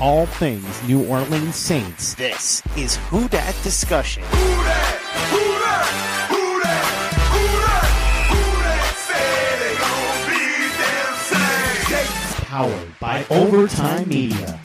All things New Orleans Saints. This is Who Dat Discussion. Who dat? Who dat? Powered by Overtime Media.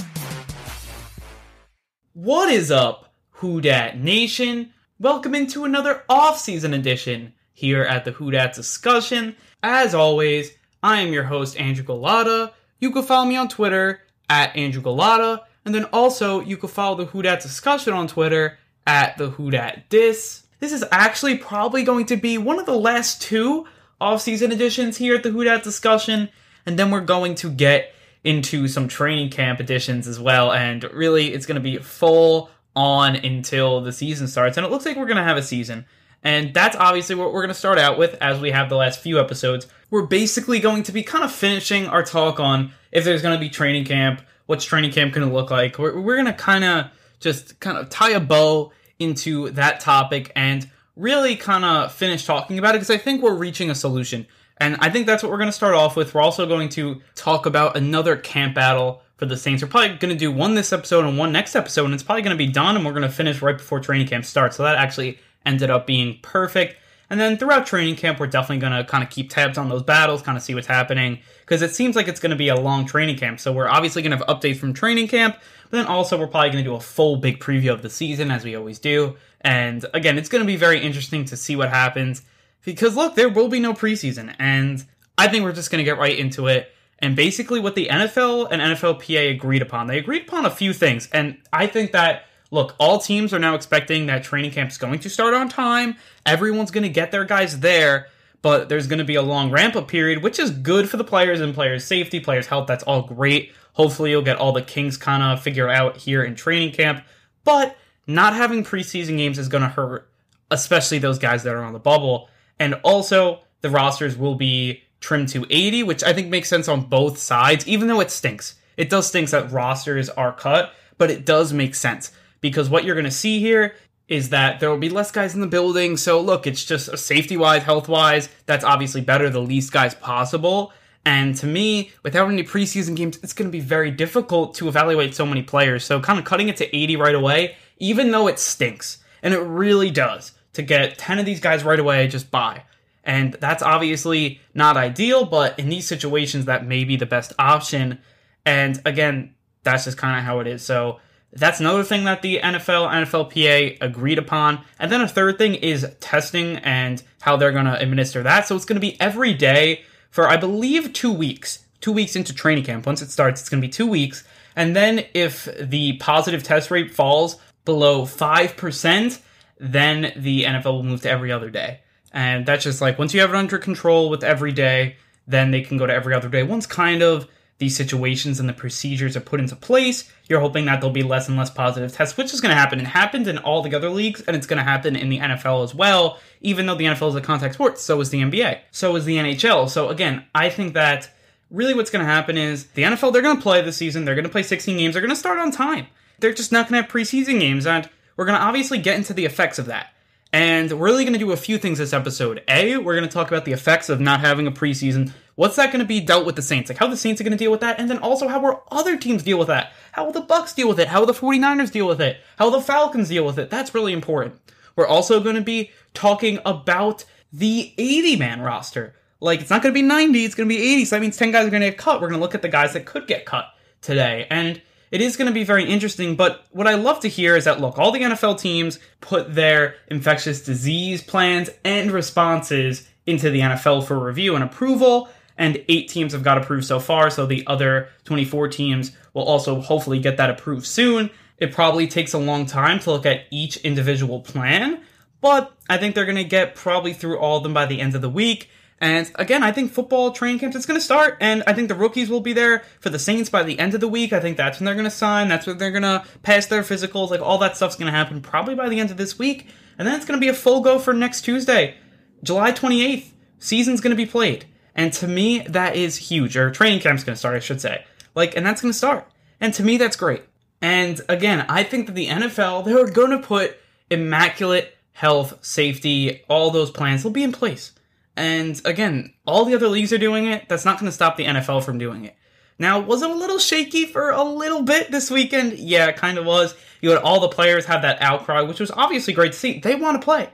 What is up, Who Dat Nation? Welcome into another off-season edition here at the Who Dat Discussion. As always, I am your host, Andrew Gullotta. You can follow me on Twitter at Andrew Gullotta, and then also you can follow the Who Dat Discussion on Twitter at the Who Dat Dis. This is actually probably going to be one of the last two off-season editions here at the Who Dat Discussion, and then we're going to get into some training camp editions as well, and really it's going to be full on until the season starts, and it looks like we're going to have a season. And that's obviously what we're going to start out with as we have the last few episodes. We're basically going to be kind of finishing our talk on if there's going to be training camp, what's training camp going to look like. We're, we're going to kind of just kind of tie a bow into that topic and really kind of finish talking about it because I think we're reaching a solution. And I think that's what we're going to start off with. We're also going to talk about another camp battle for the Saints. We're probably going to do one this episode and one next episode, and it's probably going to be done, and we're going to finish right before training camp starts. So that actually ended up being perfect. And then throughout training camp, we're definitely going to kind of keep tabs on those battles, kind of see what's happening, because it seems like it's going to be a long training camp. So we're obviously going to have updates from training camp, but then also we're probably going to do a full big preview of the season, as we always do. And again, it's going to be very interesting to see what happens, because look, there will be no preseason, and I think we're just going to get right into it. And basically, what the NFL and NFLPA agreed upon, they agreed upon a few things, and I think that look, all teams are now expecting that training camp is going to start on time. Everyone's going to get their guys there, but there's going to be a long ramp up period, which is good for the players and players' safety, players' health. That's all great. Hopefully, you'll get all the kinks kind of figure out here in training camp. But not having preseason games is going to hurt, especially those guys that are on the bubble. And also, the rosters will be trimmed to 80, which I think makes sense on both sides, even though it stinks. It does stink that rosters are cut, but it does make sense because what you're going to see here is that there will be less guys in the building. So look, it's just safety wise, health wise, that's obviously better, the least guys possible. And to me, without any preseason games, it's going to be very difficult to evaluate so many players. So kind of cutting it to 80 right away, even though it stinks, and it really does, to get 10 of these guys right away, just buy. And that's obviously not ideal, but in these situations, that may be the best option. And again, that's just kind of how it is. So that's another thing that the NFL, NFLPA agreed upon. And then a third thing is testing and how they're going to administer that. So it's going to be every day for, I believe, two weeks. Two weeks into training camp. Once it starts, it's going to be two weeks. And then if the positive test rate falls below 5%, then the NFL will move to every other day. And that's just like once you have it under control with every day, then they can go to every other day. Once kind of these situations and the procedures are put into place, you're hoping that there'll be less and less positive tests, which is going to happen. It happened in all the other leagues, and it's going to happen in the NFL as well, even though the NFL is a contact sport. So is the NBA. So is the NHL. So again, I think that really what's going to happen is the NFL, they're going to play this season. They're going to play 16 games. They're going to start on time. They're just not going to have preseason games. And we're going to obviously get into the effects of that. And we're really going to do a few things this episode. A, we're going to talk about the effects of not having a preseason. What's that going to be dealt with the Saints? Like how the Saints are going to deal with that, and then also how will other teams deal with that? How will the Bucks deal with it? How will the 49ers deal with it? How will the Falcons deal with it? That's really important. We're also going to be talking about the 80 man roster. Like it's not going to be 90, it's going to be 80. So that means 10 guys are going to get cut. We're going to look at the guys that could get cut today. And it is going to be very interesting. But what I love to hear is that look, all the NFL teams put their infectious disease plans and responses into the NFL for review and approval. And eight teams have got approved so far, so the other 24 teams will also hopefully get that approved soon. It probably takes a long time to look at each individual plan, but I think they're going to get probably through all of them by the end of the week. And again, I think football training camps is going to start, and I think the rookies will be there for the Saints by the end of the week. I think that's when they're going to sign. That's when they're going to pass their physicals. Like all that stuff's going to happen probably by the end of this week, and then it's going to be a full go for next Tuesday, July 28th. Season's going to be played, and to me that is huge. Or training camp's going to start, I should say. Like, and that's going to start, and to me that's great. And again, I think that the NFL they're going to put immaculate health, safety, all those plans will be in place. And again, all the other leagues are doing it. That's not going to stop the NFL from doing it. Now, was it a little shaky for a little bit this weekend? Yeah, it kind of was. You had all the players have that outcry, which was obviously great to see. They want to play.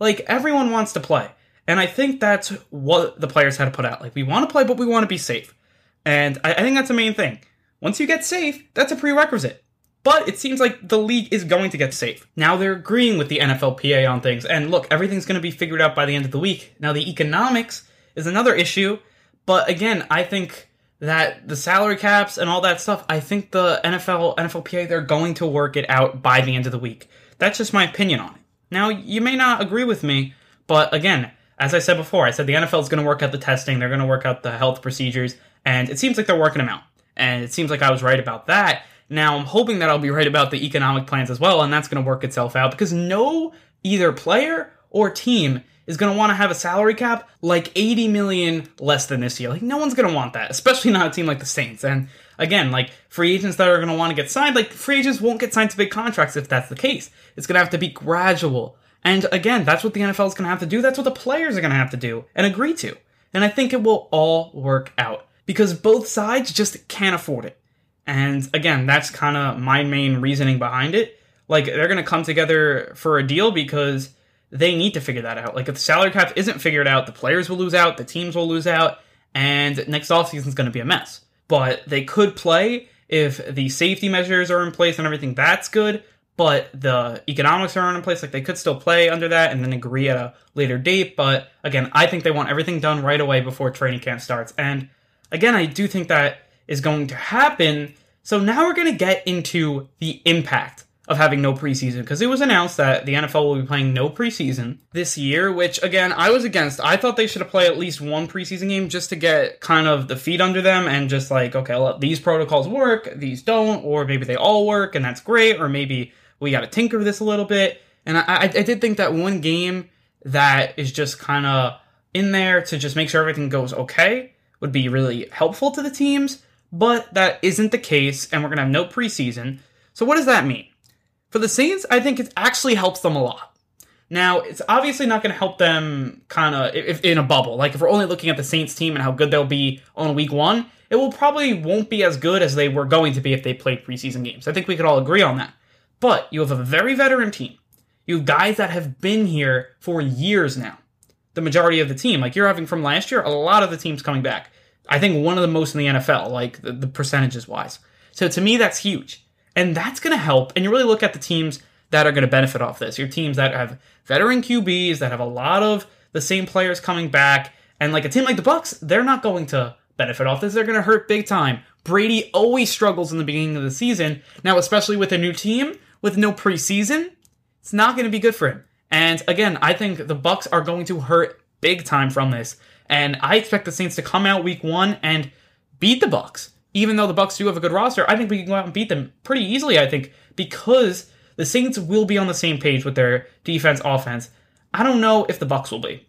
Like, everyone wants to play. And I think that's what the players had to put out. Like, we want to play, but we want to be safe. And I, I think that's the main thing. Once you get safe, that's a prerequisite. But it seems like the league is going to get safe. Now they're agreeing with the NFLPA on things. And look, everything's going to be figured out by the end of the week. Now, the economics is another issue. But again, I think that the salary caps and all that stuff, I think the NFL, NFLPA, they're going to work it out by the end of the week. That's just my opinion on it. Now, you may not agree with me, but again, as I said before, I said the NFL is going to work out the testing, they're going to work out the health procedures, and it seems like they're working them out. And it seems like I was right about that. Now, I'm hoping that I'll be right about the economic plans as well, and that's going to work itself out because no either player or team is going to want to have a salary cap like 80 million less than this year. Like, no one's going to want that, especially not a team like the Saints. And again, like free agents that are going to want to get signed, like free agents won't get signed to big contracts if that's the case. It's going to have to be gradual. And again, that's what the NFL is going to have to do. That's what the players are going to have to do and agree to. And I think it will all work out because both sides just can't afford it. And again, that's kind of my main reasoning behind it. Like they're going to come together for a deal because they need to figure that out. Like if the salary cap isn't figured out, the players will lose out, the teams will lose out, and next offseason is going to be a mess. But they could play if the safety measures are in place and everything. That's good. But the economics are in place. Like they could still play under that and then agree at a later date. But again, I think they want everything done right away before training camp starts. And again, I do think that is going to happen. So now we're going to get into the impact of having no preseason because it was announced that the NFL will be playing no preseason this year, which again, I was against. I thought they should have played at least one preseason game just to get kind of the feet under them and just like, okay, well, these protocols work, these don't, or maybe they all work and that's great, or maybe we got to tinker this a little bit. And I, I, did think that one game that is just kind of in there to just make sure everything goes okay would be really helpful to the teams but that isn't the case, and we're going to have no preseason. So, what does that mean? For the Saints, I think it actually helps them a lot. Now, it's obviously not going to help them kind of in a bubble. Like if we're only looking at the Saints team and how good they'll be on week one, it will probably won't be as good as they were going to be if they played preseason games. I think we could all agree on that. But you have a very veteran team. You have guys that have been here for years now. The majority of the team, like you're having from last year, a lot of the teams coming back. I think one of the most in the NFL, like the, the percentages wise. So to me, that's huge. And that's going to help. And you really look at the teams that are going to benefit off this. Your teams that have veteran QBs, that have a lot of the same players coming back. And like a team like the Bucks, they're not going to benefit off this. They're going to hurt big time. Brady always struggles in the beginning of the season. Now, especially with a new team, with no preseason, it's not going to be good for him. And again, I think the Bucks are going to hurt big time from this. And I expect the Saints to come out week one and beat the Bucks. Even though the Bucks do have a good roster, I think we can go out and beat them pretty easily, I think, because the Saints will be on the same page with their defense offense. I don't know if the Bucks will be.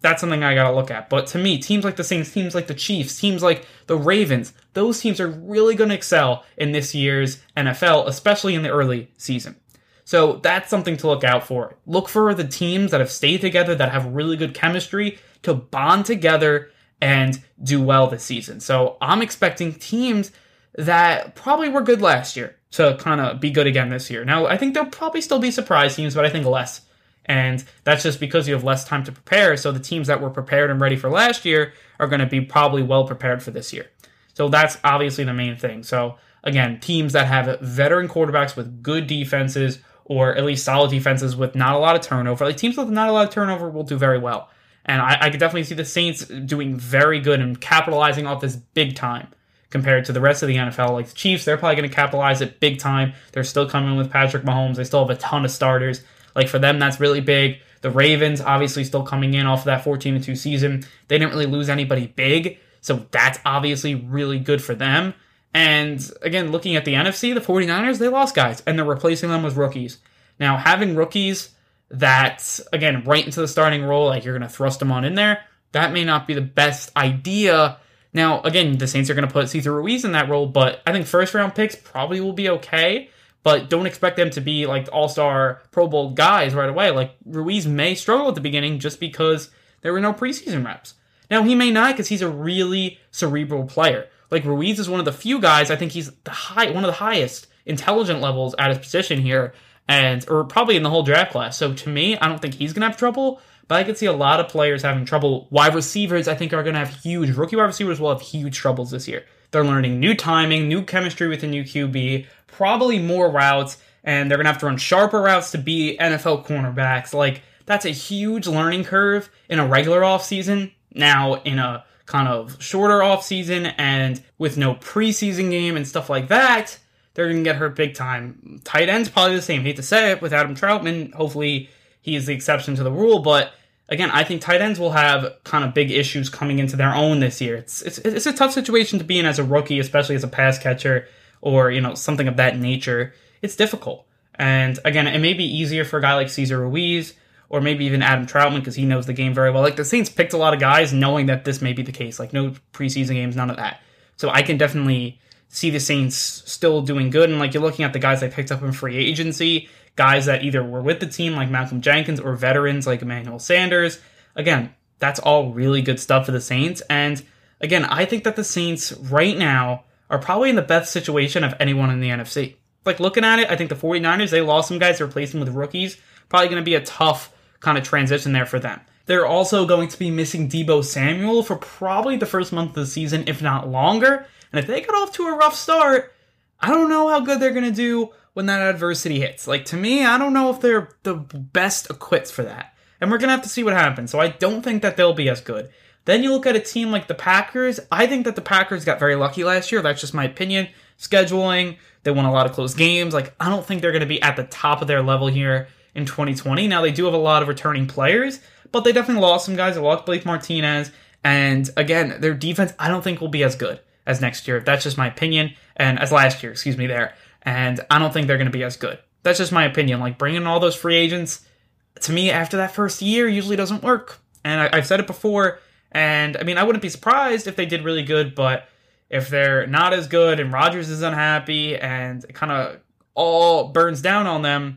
That's something I gotta look at. But to me, teams like the Saints, teams like the Chiefs, teams like the Ravens, those teams are really gonna excel in this year's NFL, especially in the early season. So that's something to look out for. Look for the teams that have stayed together, that have really good chemistry, to bond together and do well this season. So I'm expecting teams that probably were good last year to kind of be good again this year. Now, I think there'll probably still be surprise teams, but I think less. And that's just because you have less time to prepare. So the teams that were prepared and ready for last year are going to be probably well prepared for this year. So that's obviously the main thing. So again, teams that have veteran quarterbacks with good defenses or at least solid defenses with not a lot of turnover, like teams with not a lot of turnover will do very well. And I, I could definitely see the Saints doing very good and capitalizing off this big time compared to the rest of the NFL. Like the Chiefs, they're probably going to capitalize it big time. They're still coming with Patrick Mahomes. They still have a ton of starters. Like for them, that's really big. The Ravens, obviously, still coming in off of that 14 2 season. They didn't really lose anybody big. So that's obviously really good for them. And again, looking at the NFC, the 49ers, they lost guys and they're replacing them with rookies. Now, having rookies that, again, right into the starting role, like you're going to thrust them on in there, that may not be the best idea. Now, again, the Saints are going to put Cesar Ruiz in that role, but I think first round picks probably will be okay. But don't expect them to be like all star Pro Bowl guys right away. Like Ruiz may struggle at the beginning just because there were no preseason reps. Now, he may not because he's a really cerebral player. Like Ruiz is one of the few guys, I think he's the high, one of the highest intelligent levels at his position here, and or probably in the whole draft class. So to me, I don't think he's gonna have trouble. But I could see a lot of players having trouble. Wide receivers, I think, are to have huge. Rookie wide receivers will have huge troubles this year. They're learning new timing, new chemistry with a new QB, probably more routes, and they're going to have to run sharper routes to be NFL cornerbacks. Like, that's a huge learning curve in a regular offseason. Now, in a kind of shorter offseason and with no preseason game and stuff like that, they're going to get hurt big time. Tight ends probably the same. hate to say it with Adam Trautman. Hopefully, he is the exception to the rule, but again, I think tight ends will have kind of big issues coming into their own this year. It's it's it's a tough situation to be in as a rookie, especially as a pass catcher or you know something of that nature. It's difficult, and again, it may be easier for a guy like Cesar Ruiz or maybe even Adam Trautman because he knows the game very well. Like the Saints picked a lot of guys knowing that this may be the case. Like no preseason games, none of that. So I can definitely see the Saints still doing good. And like you're looking at the guys they picked up in free agency, guys that either were with the team like Malcolm Jenkins or veterans like Emmanuel Sanders. Again, that's all really good stuff for the Saints. And again, I think that the Saints right now are probably in the best situation of anyone in the NFC. Like looking at it, I think the 49ers, they lost some guys, to replace them with rookies. Probably going to be a tough kind of transition there for them. They're also going to be missing Deebo Samuel for probably the first month of the season, if not longer. And if they get off to a rough start, I don't know how good they're going to do when that adversity hits. Like, to me, I don't know if they're the best equipped for that. And we're going to have to see what happens. So I don't think that they'll be as good. Then you look at a team like the Packers. I think that the Packers got very lucky last year. That's just my opinion. Scheduling, they won a lot of close games. Like, I don't think they're going to be at the top of their level here in 2020. Now they do have a lot of returning players, but they definitely lost some guys. They lost Blake Martinez, and again, their defense I don't think will be as good as next year. That's just my opinion, and as last year, excuse me, there. And I don't think they're going to be as good. That's just my opinion. Like bringing all those free agents, to me, after that first year, usually doesn't work. And I, I've said it before. And I mean, I wouldn't be surprised if they did really good, but if they're not as good and Rodgers is unhappy and it kind of all burns down on them,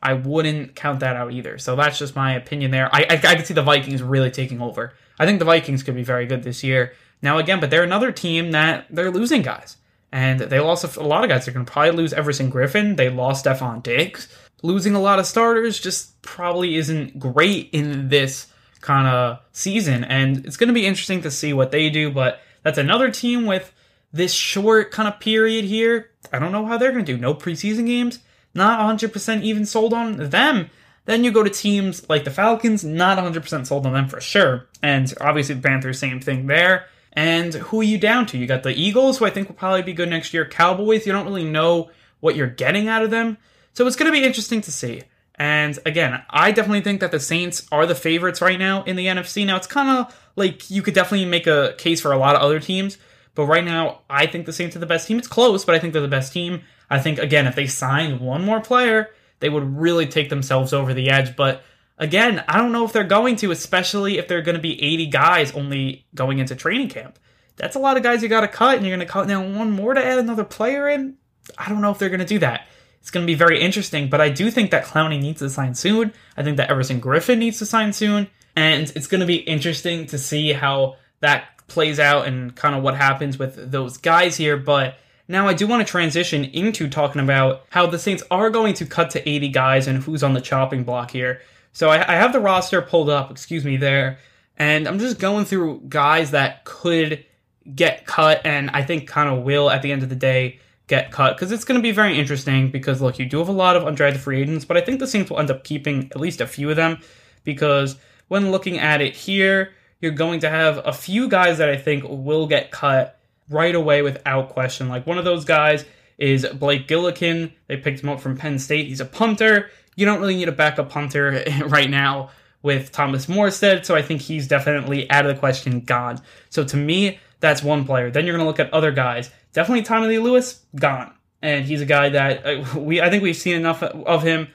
I wouldn't count that out either. So that's just my opinion there. I, I, I could see the Vikings really taking over. I think the Vikings could be very good this year. Now, again, but they're another team that they're losing guys. And they lost a, lot of guys. They're going to probably lose Everson Griffen. They lost Stefon Diggs. Losing a lot of starters just probably isn't great in this kind of season. And it's going to be interesting to see what they do. But that's another team with this short kind of period here. I don't know how they're going to do. No preseason games not 100% even sold on them. Then you go to teams like the Falcons, not 100% sold on them for sure. And obviously the Panthers, same thing there. And who are you down to? You got the Eagles, who I think will probably be good next year. Cowboys, you don't really know what you're getting out of them. So it's going to be interesting to see. And again, I definitely think that the Saints are the favorites right now in the NFC. Now, it's kind of like you could definitely make a case for a lot of other teams. But right now, I think the Saints are the best team. It's close, but I think they're the best team. I think, again, if they signed one more player, they would really take themselves over the edge. But again, I don't know if they're going to, especially if they're going to be 80 guys only going into training camp. That's a lot of guys you got to cut, and you're going to cut now one more to add another player in. I don't know if they're going to do that. It's going to be very interesting, but I do think that Clowney needs to sign soon. I think that Everson Griffen needs to sign soon, and it's going to be interesting to see how that plays out and kind of what happens with those guys here. But now, I do want to transition into talking about how the Saints are going to cut to 80 guys and who's on the chopping block here. So I, I have the roster pulled up, excuse me, there, and I'm just going through guys that could get cut and I think kind of will at the end of the day get cut because it's going to be very interesting because look, you do have a lot of undrafted free agents, but I think the Saints will end up keeping at least a few of them because when looking at it here, you're going to have a few guys that I think will get cut right away without question. Like one of those guys is Blake Gillikin. They picked him up from Penn State. He's a punter. You don't really need a backup punter right now with Thomas Morstead, so I think he's definitely out of the question, gone. So to me, that's one player. Then you're going to look at other guys. Definitely Tommy Lee Lewis, gone. And he's a guy that uh, we I think we've seen enough of him.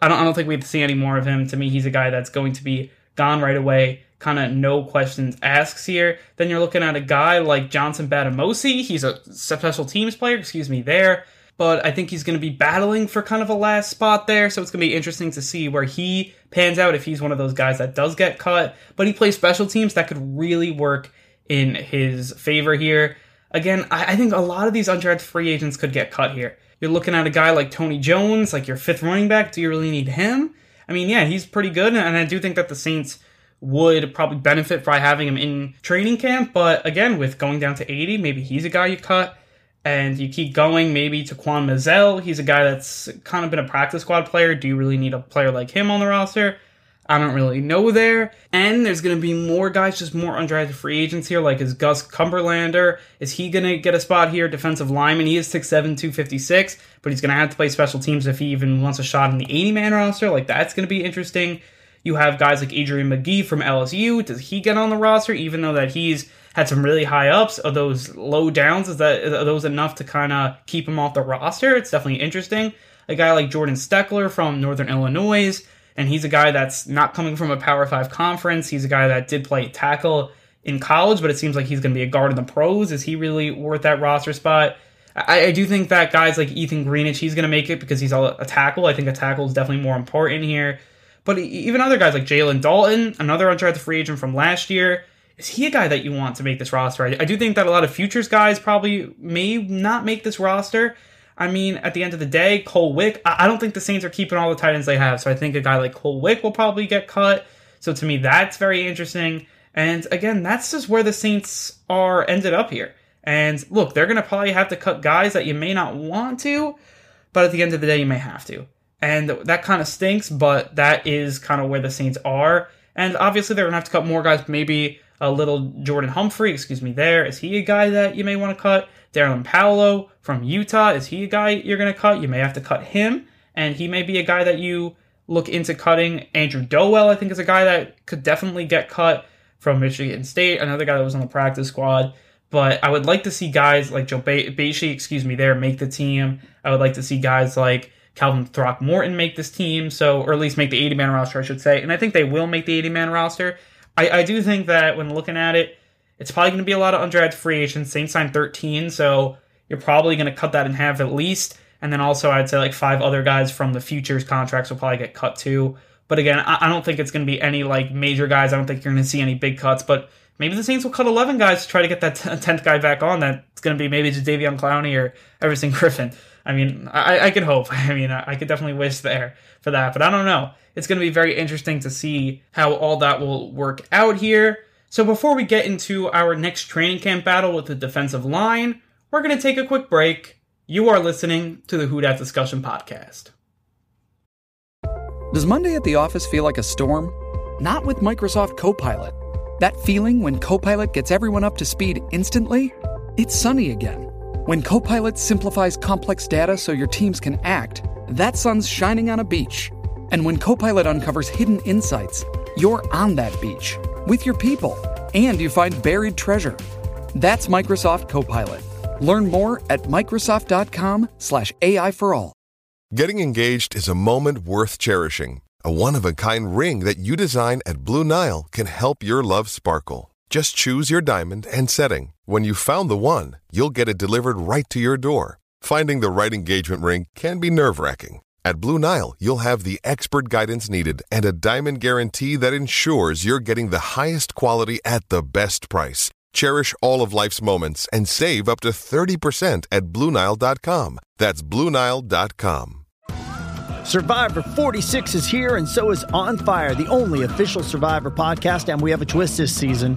I don't I don't think we've seen any more of him. To me, he's a guy that's going to be gone right away. Kind of no questions asks here. Then you're looking at a guy like Johnson Bademosi. He's a special teams player, excuse me, there but I think he's going to be battling for kind of a last spot there. So it's going to be interesting to see where he pans out if he's one of those guys that does get cut. But he plays special teams that could really work in his favor here. Again, I, I think a lot of these undrafted free agents could get cut here. You're looking at a guy like Tony Jones, like your fifth running back. Do you really need him? I mean, yeah, he's pretty good, and I do think that the Saints would probably benefit by having him in training camp. But again, with going down to 80, maybe he's a guy you cut and you keep going maybe to Quan Mazel. He's a guy that's kind of been a practice squad player. Do you really need a player like him on the roster? I don't really know there. And there's going to be more guys, just more undrafted free agents here, like is Gus Cumberlander. Is he going to get a spot here? Defensive lineman. He is 6'7, 256, but he's going to have to play special teams if he even wants a shot in the 80 man roster. Like, that's going to be interesting. You have guys like Adrian Magee from LSU. Does he get on the roster, even though that he's had some really high ups. Are those low downs? Is that are those enough to kind of keep him off the roster? It's definitely interesting. A guy like Jordan Steckler from Northern Illinois, and he's a guy that's not coming from a Power Five conference. He's a guy that did play tackle in college, but it seems like he's going to be a guard in the pros. Is he really worth that roster spot? I, I do think that guys like Ethan Greenidge, he's going to make it because he's a, a tackle. I think a tackle is definitely more important here. But even other guys like Jalen Dalton, another undrafted free agent from last year, is he a guy that you want to make this roster? I, I do think that a lot of futures guys probably may not make this roster. I mean, at the end of the day, Cole Wick, I, I don't think the Saints are keeping all the tight ends they have. So I think a guy like Cole Wick will probably get cut. So to me, that's very interesting. And again, that's just where the Saints are ended up here. And look, they're going to probably have to cut guys that you may not want to, but at the end of the day, you may have to. And that kind of stinks, but that is kind of where the Saints are. And obviously, they're going to have to cut more guys, maybe a little Jordan Humphrey, excuse me, there. Is he a guy that you may want to cut? Darrin Paulo from Utah, is he a guy you're going to cut? You may have to cut him, and he may be a guy that you look into cutting. Andrew Dowell, I think, is a guy that could definitely get cut from Michigan State, another guy that was on the practice squad. But I would like to see guys like Joe Bachie, excuse me, there make the team. I would like to see guys like Calvin Throckmorton make this team, so or at least make the 80 man roster, I should say. And I think they will make the 80 man roster. I, I do think that when looking at it, it's probably going to be a lot of undrafted free agents. Saints signed 13, so you're probably going to cut that in half at least. And then also, I'd say like five other guys from the futures contracts will probably get cut too. But again, I, I don't think it's going to be any like major guys. I don't think you're going to see any big cuts. But maybe the Saints will cut 11 guys to try to get that 10th guy back on. That's going to be maybe just Davion Clowney or Everson Griffen. I mean, I, I could hope. I mean, I, I could definitely wish there for that, but I don't know. It's going to be very interesting to see how all that will work out here. So before we get into our next training camp battle with the defensive line, we're going to take a quick break. You are listening to the Who Dat Discussion Podcast. Does Monday at the office feel like a storm? Not with Microsoft Copilot. That feeling when Copilot gets everyone up to speed instantly? It's sunny again. When Copilot simplifies complex data so your teams can act, that sun's shining on a beach. And when Copilot uncovers hidden insights, you're on that beach with your people and you find buried treasure. That's Microsoft Copilot. Learn more at Microsoft.com/slash AI for all. Getting engaged is a moment worth cherishing. A one-of-a-kind ring that you design at Blue Nile can help your love sparkle. Just choose your diamond and setting. When you've found the one, you'll get it delivered right to your door. Finding the right engagement ring can be nerve-wracking. At Blue Nile, you'll have the expert guidance needed and a diamond guarantee that ensures you're getting the highest quality at the best price. Cherish all of life's moments and save up to 30% at BlueNile.com. That's BlueNile.com. Survivor 46 is here, and so is On Fire, the only official Survivor podcast. And we have a twist this season.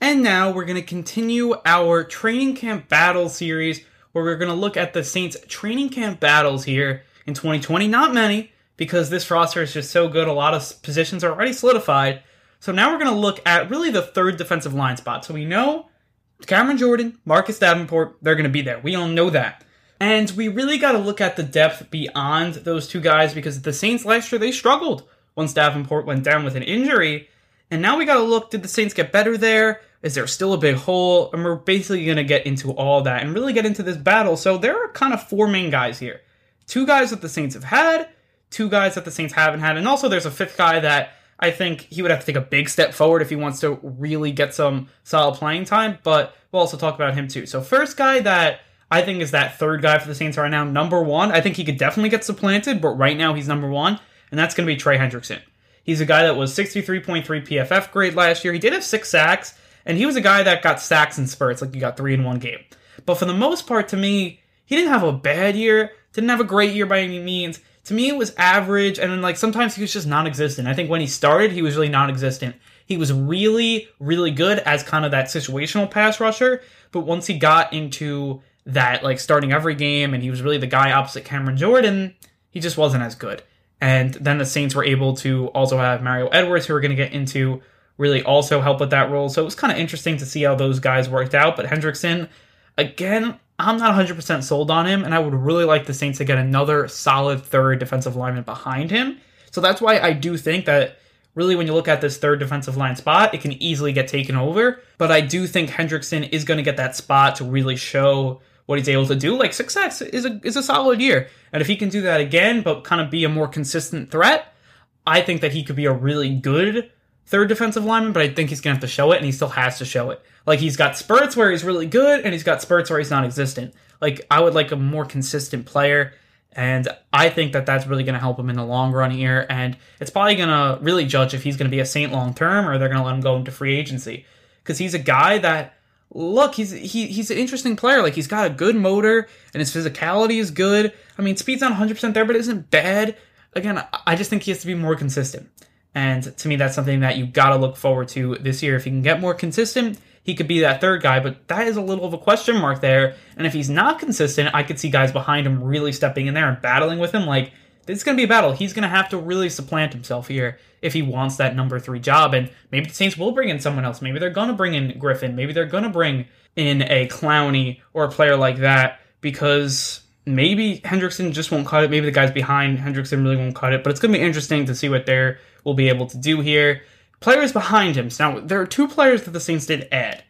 And now we're going to continue our training camp battle series where we're going to look at the Saints training camp battles here in 2020. Not many because this roster is just so good. A lot of positions are already solidified. So now we're going to look at really the third defensive line spot. So we know Cameron Jordan, Marcus Davenport, they're going to be there. We all know that. And we really got to look at the depth beyond those two guys because the Saints last year, they struggled once Davenport went down with an injury. And now we got to look did the Saints get better there? Is there still a big hole? And we're basically going to get into all that and really get into this battle. So there are kind of four main guys here two guys that the Saints have had, two guys that the Saints haven't had, and also there's a fifth guy that I think he would have to take a big step forward if he wants to really get some solid playing time, but we'll also talk about him too. So, first guy that I think is that third guy for the Saints right now, number one. I think he could definitely get supplanted, but right now he's number one and that's going to be Trey Hendrickson. He's a guy that was 63.3 PFF grade last year. He did have six sacks, and he was a guy that got sacks and spurts, like he got three in one game. But for the most part, to me, he didn't have a bad year, didn't have a great year by any means. To me, it was average, and then like sometimes he was just non-existent. I think when he started, he was really non-existent. He was really, really good as kind of that situational pass rusher, but once he got into that like starting every game, and he was really the guy opposite Cameron Jordan, he just wasn't as good. And then the Saints were able to also have Mario Edwards, who we're going to get into, really also help with that role. So it was kind of interesting to see how those guys worked out. But Hendrickson, again, I'm not 100% sold on him, and I would really like the Saints to get another solid third defensive lineman behind him. So that's why I do think that really when you look at this third defensive line spot, it can easily get taken over. But I do think Hendrickson is going to get that spot to really show what he's able to do. Like success is a is a solid year, and if he can do that again, but kind of be a more consistent threat, I think that he could be a really good third defensive lineman. But I think he's gonna have to show it, and he still has to show it. Like he's got spurts where he's really good, and he's got spurts where he's non-existent. Like I would like a more consistent player. And I think that that's really going to help him in the long run here. And it's probably going to really judge if he's going to be a Saint long term or they're going to let him go into free agency. Because he's a guy that look, he's he, he's an interesting player. Like he's got a good motor and his physicality is good. I mean, speed's not 100% there, but it isn't bad. Again, I just think he has to be more consistent. And to me, that's something that you've got to look forward to this year. If he can get more consistent, he could be that third guy, but that is a little of a question mark there. And if he's not consistent, I could see guys behind him really stepping in there and battling with him. Like, it's going to be a battle. He's going to have to really supplant himself here if he wants that number three job. And maybe the Saints will bring in someone else. Maybe they're going to bring in Griffen. Maybe they're going to bring in a Clowney or a player like that because maybe Hendrickson just won't cut it. Maybe the guys behind Hendrickson really won't cut it. But it's going to be interesting to see what they will be able to do here. Players behind him. Now, there are two players that the Saints did add.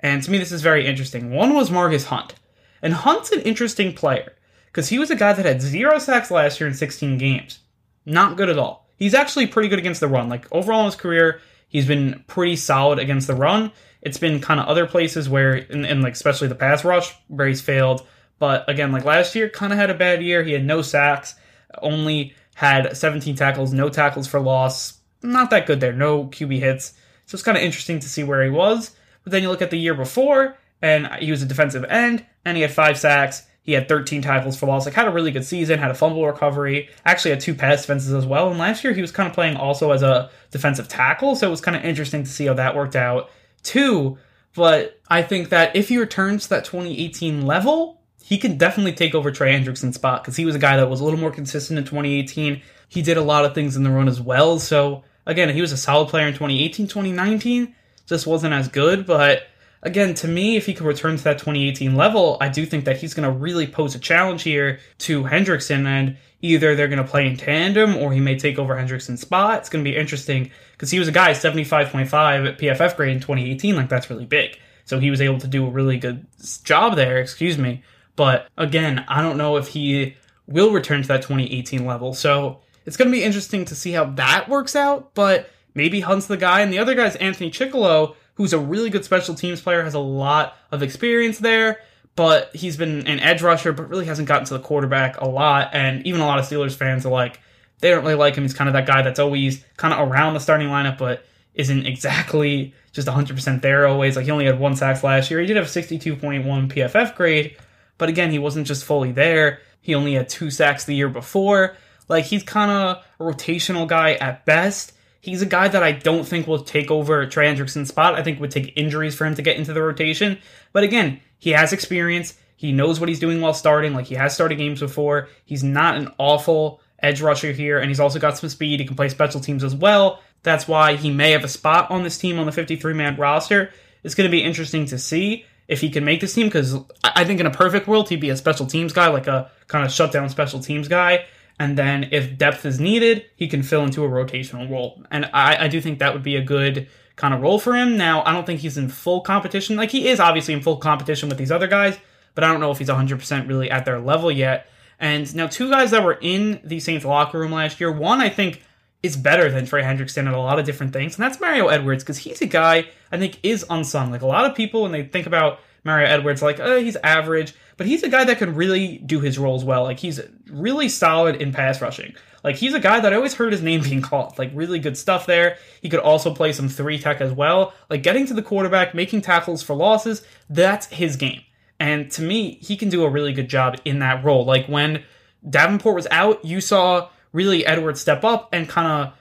And to me, this is very interesting. One was Margus Hunt. And Hunt's an interesting player because he was a guy that had zero sacks last year in 16 games. Not good at all. He's actually pretty good against the run. Like overall in his career, he's been pretty solid against the run. It's been kind of other places where, and like especially the pass rush, where he's failed. But again, like last year, kind of had a bad year. He had no sacks, only had 17 tackles, no tackles for loss. Not that good there. No QB hits. So it's kind of interesting to see where he was. But then you look at the year before, and he was a defensive end, and he had five sacks. He had 13 tackles for loss. Like had a really good season. Had a fumble recovery. Actually had two pass defenses as well. And last year he was kind of playing also as a defensive tackle. So it was kind of interesting to see how that worked out too. But I think that if he returns to that 2018 level, he can definitely take over Trey Hendrickson's spot because he was a guy that was a little more consistent in 2018. He did a lot of things in the run as well. So again, he was a solid player in 2018, 2019. Just wasn't as good, but again, to me, if he could return to that 2018 level, I do think that he's going to really pose a challenge here to Hendrickson, and either they're going to play in tandem or he may take over Hendrickson's spot. It's going to be interesting because he was a guy 75.5 at PFF grade in 2018. Like, that's really big. So he was able to do a really good job there, excuse me. But again, I don't know if he will return to that 2018 level. So it's going to be interesting to see how that works out. But maybe Hunt's the guy. And the other guy is Anthony Chickillo who's a really good special teams player, has a lot of experience there, but he's been an edge rusher, but really hasn't gotten to the quarterback a lot. And even a lot of Steelers fans are like, they don't really like him. He's kind of that guy that's always kind of around the starting lineup, but isn't exactly just 100% there always. Like he only had one sack last year. He did have a 62.1 PFF grade, but again, he wasn't just fully there. He only had two sacks the year before. Like he's kind of a rotational guy at best He's a guy that I don't think will take over Trey Hendrickson's spot. I think would take injuries for him to get into the rotation. But again, he has experience. He knows what he's doing while starting. Like he has started games before. He's not an awful edge rusher here, and he's also got some speed. He can play special teams as well. That's why he may have a spot on this team on the 53 man roster. It's going to be interesting to see if he can make this team because I think in a perfect world he'd be a special teams guy, like a kind of shutdown special teams guy. And then if depth is needed, he can fill into a rotational role. And I, I do think that would be a good kind of role for him. Now, I don't think he's in full competition. Like he is obviously in full competition with these other guys, but I don't know if he's 100% really at their level yet. And now, two guys that were in the Saints locker room last year, one I think is better than Trey Hendrickson at a lot of different things, and that's Mario Edwards because he's a guy I think is unsung. Like a lot of people, when they think about Mario Edwards, like, oh, he's average, but he's a guy that can really do his roles well. Like he's really solid in pass rushing. Like he's a guy that I always heard his name being called. Like really good stuff there. He could also play some three tech as well. Like getting to the quarterback, making tackles for losses, that's his game. And to me, he can do a really good job in that role. Like when Davenport was out, you saw really Edwards step up and kind of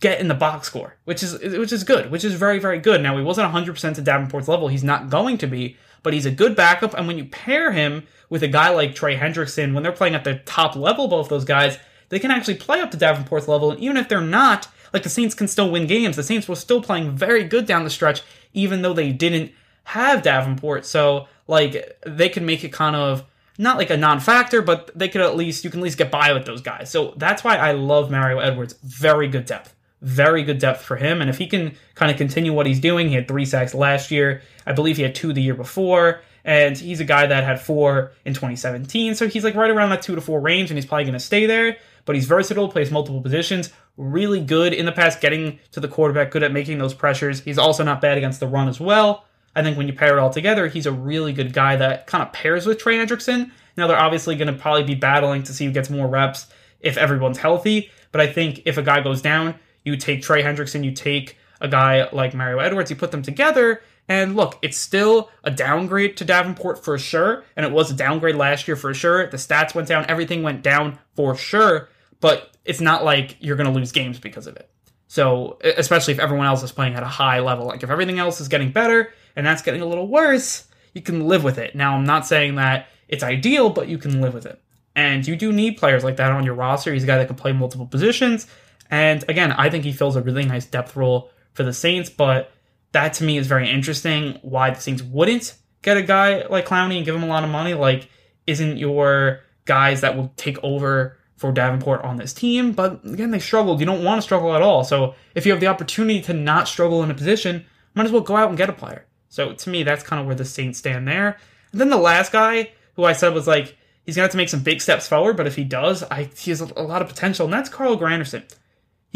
get in the box score, which is which is good, which is very very good. Now he wasn't 100% to Davenport's level. He's not going to be, but he's a good backup. And when you pair him with a guy like Trey Hendrickson, when they're playing at the top level, both those guys, they can actually play up to Davenport's level. And even if they're not, like the Saints can still win games. The Saints were still playing very good down the stretch, even though they didn't have Davenport. So like they can make it kind of not like a non-factor, but they could at least you can at least get by with those guys. So that's why I love Mario Edwards. Very good depth. Very good depth for him. And if he can kind of continue what he's doing, he had three sacks last year. I believe he had two the year before. And he's a guy that had four in 2017. So he's like right around that two to four range, and he's probably going to stay there. But he's versatile, plays multiple positions, really good in the past getting to the quarterback, good at making those pressures. He's also not bad against the run as well. I think when you pair it all together, he's a really good guy that kind of pairs with Trey Hendrickson. Now they're obviously going to probably be battling to see who gets more reps if everyone's healthy. But I think if a guy goes down, you take Trey Hendrickson, you take a guy like Mario Edwards, you put them together, and look, it's still a downgrade to Davenport for sure, and it was a downgrade last year for sure. The stats went down, everything went down for sure, but it's not like you're going to lose games because of it. So, especially if everyone else is playing at a high level, like if everything else is getting better and that's getting a little worse, you can live with it. Now, I'm not saying that it's ideal, but you can live with it. And you do need players like that on your roster. He's a guy that can play multiple positions. And again, I think he fills a really nice depth role for the Saints, but that to me is very interesting why the Saints wouldn't get a guy like Clowney and give him a lot of money. Like, isn't your guys that will take over for Davenport on this team? But again, they struggled. You don't want to struggle at all. So if you have the opportunity to not struggle in a position, might as well go out and get a player. So to me, that's kind of where the Saints stand there. And then the last guy who I said was like, he's going to have to make some big steps forward, but if he does, I, he has a, a lot of potential, and that's Carl Granderson.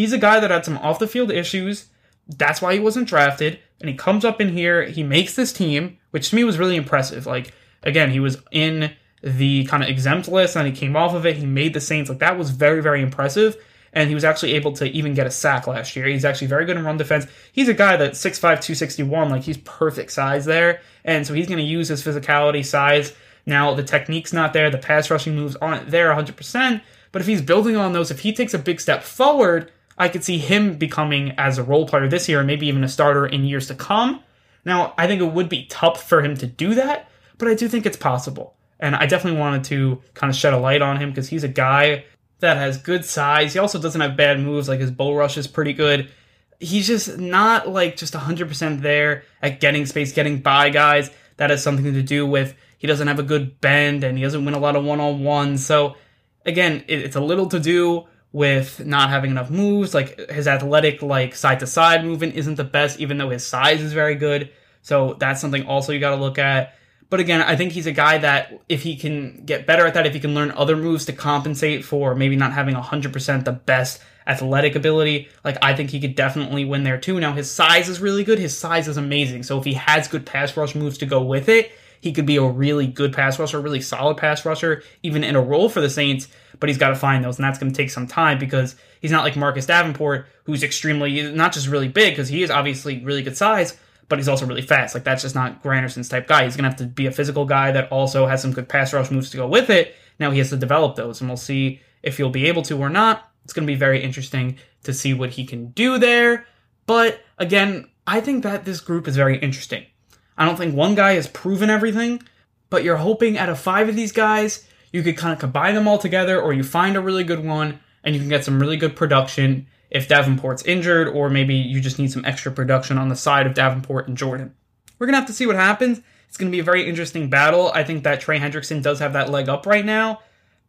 He's a guy that had some off the field issues. That's why he wasn't drafted. And he comes up in here, he makes this team, which to me was really impressive. Like, again, he was in the kind of exempt list and he came off of it. He made the Saints. Like, that was very, very impressive and he was actually able to even get a sack last year. He's actually very good in run defense. He's a guy that's 6'5, 261, like he's perfect size there. And so he's going to use his physicality, size. Now, the technique's not there, the pass rushing moves aren't there 100%, but if he's building on those, if he takes a big step forward, I could see him becoming as a role player this year and maybe even a starter in years to come. Now, I think it would be tough for him to do that, but I do think it's possible. And I definitely wanted to kind of shed a light on him because he's a guy that has good size. He also doesn't have bad moves, like his bull rush is pretty good. He's just not like just 100% there at getting space, getting by guys. That has something to do with he doesn't have a good bend and he doesn't win a lot of one on ones. So, again, it's a little to do with not having enough moves. Like his athletic, like side to side movement isn't the best, even though his size is very good. So, that's something also you got to look at. But again, I think he's a guy that if he can get better at that, if he can learn other moves to compensate for maybe not having 100% the best athletic ability, like I think he could definitely win there too. Now, his size is really good. His size is amazing. So if he has good pass rush moves to go with it, he could be a really good pass rusher, a really solid pass rusher, even in a role for the Saints. But he's got to find those, and that's going to take some time because he's not like Marcus Davenport, who's extremely, not just really big, because he is obviously really good size, but he's also really fast. Like that's just not Granderson's type guy. He's gonna have to be a physical guy that also has some good pass rush moves to go with it. Now he has to develop those, and we'll see if he'll be able to or not. It's gonna be very interesting to see what he can do there. But again, I think that this group is very interesting. I don't think one guy has proven everything, but you're hoping out of five of these guys, you could kind of combine them all together, or you find a really good one and you can get some really good production if Davenport's injured, or maybe you just need some extra production on the side of Davenport and Jordan. We're going to have to see what happens. It's going to be a very interesting battle. I think that Trey Hendrickson does have that leg up right now,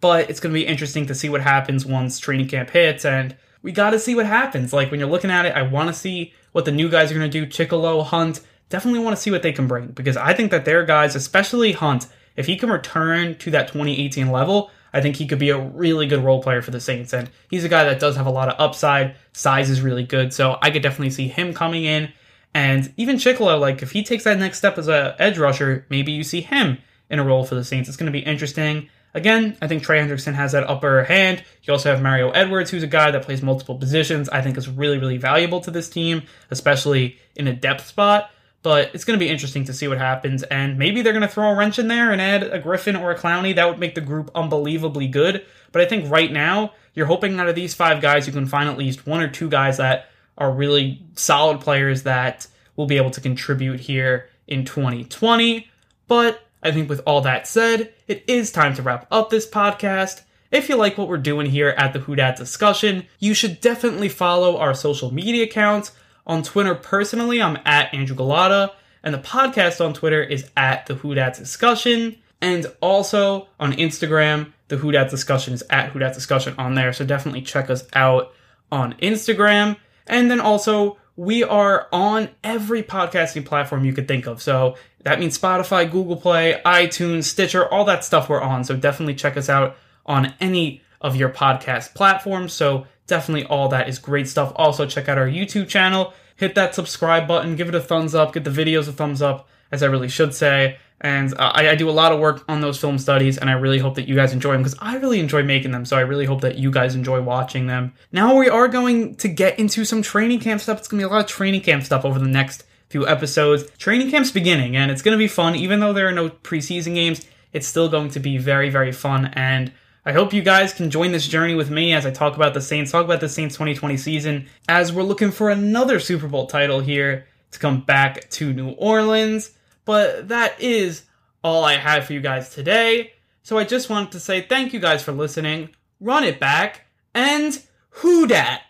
but it's going to be interesting to see what happens once training camp hits, and we got to see what happens. Like when you're looking at it, I want to see what the new guys are going to do. Chickillo, Hunt, definitely want to see what they can bring because I think that their guys, especially Hunt, if he can return to that 2018 level, I think he could be a really good role player for the Saints. And he's a guy that does have a lot of upside. Size is really good. So I could definitely see him coming in. And even Chickillo, like if he takes that next step as a edge rusher, maybe you see him in a role for the Saints. It's going to be interesting. Again, I think Trey Hendrickson has that upper hand. You also have Mario Edwards, who's a guy that plays multiple positions. I think is really, really valuable to this team, especially in a depth spot. But it's going to be interesting to see what happens. And maybe they're going to throw a wrench in there and add a Griffen or a Clowney. That would make the group unbelievably good. But I think right now, you're hoping out of these five guys, you can find at least one or two guys that are really solid players that will be able to contribute here in 2020. But I think with all that said, it is time to wrap up this podcast. If you like what we're doing here at the Who Dat discussion, you should definitely follow our social media accounts. On Twitter, personally, I'm at Andrew Gullotta, and the podcast on Twitter is at the Who Dat Discussion. And also on Instagram, the Who Dat Discussion is at Who Dat Discussion on there. So definitely check us out on Instagram. And then also, we are on every podcasting platform you could think of. So that means Spotify, Google Play, iTunes, Stitcher, all that stuff we're on. So definitely check us out on any of your podcast platforms. So definitely all that is great stuff. Also, check out our YouTube channel. Hit that subscribe button, give it a thumbs up, give the videos a thumbs up, as I really should say. And uh, I, I, do a lot of work on those film studies, and I really hope that you guys enjoy them because I really enjoy making them. So I really hope that you guys enjoy watching them. Now we are going to get into some training camp stuff. It's going to be a lot of training camp stuff over the next few episodes. Training camp's beginning, and it's going to be fun. Even though there are no preseason games, it's still going to be very, very fun. And I hope you guys can join this journey with me as I talk about the Saints, talk about the Saints 2020 season, as we're looking for another Super Bowl title here to come back to New Orleans. But that is all I have for you guys today. So I just wanted to say thank you guys for listening, run it back, and who dat?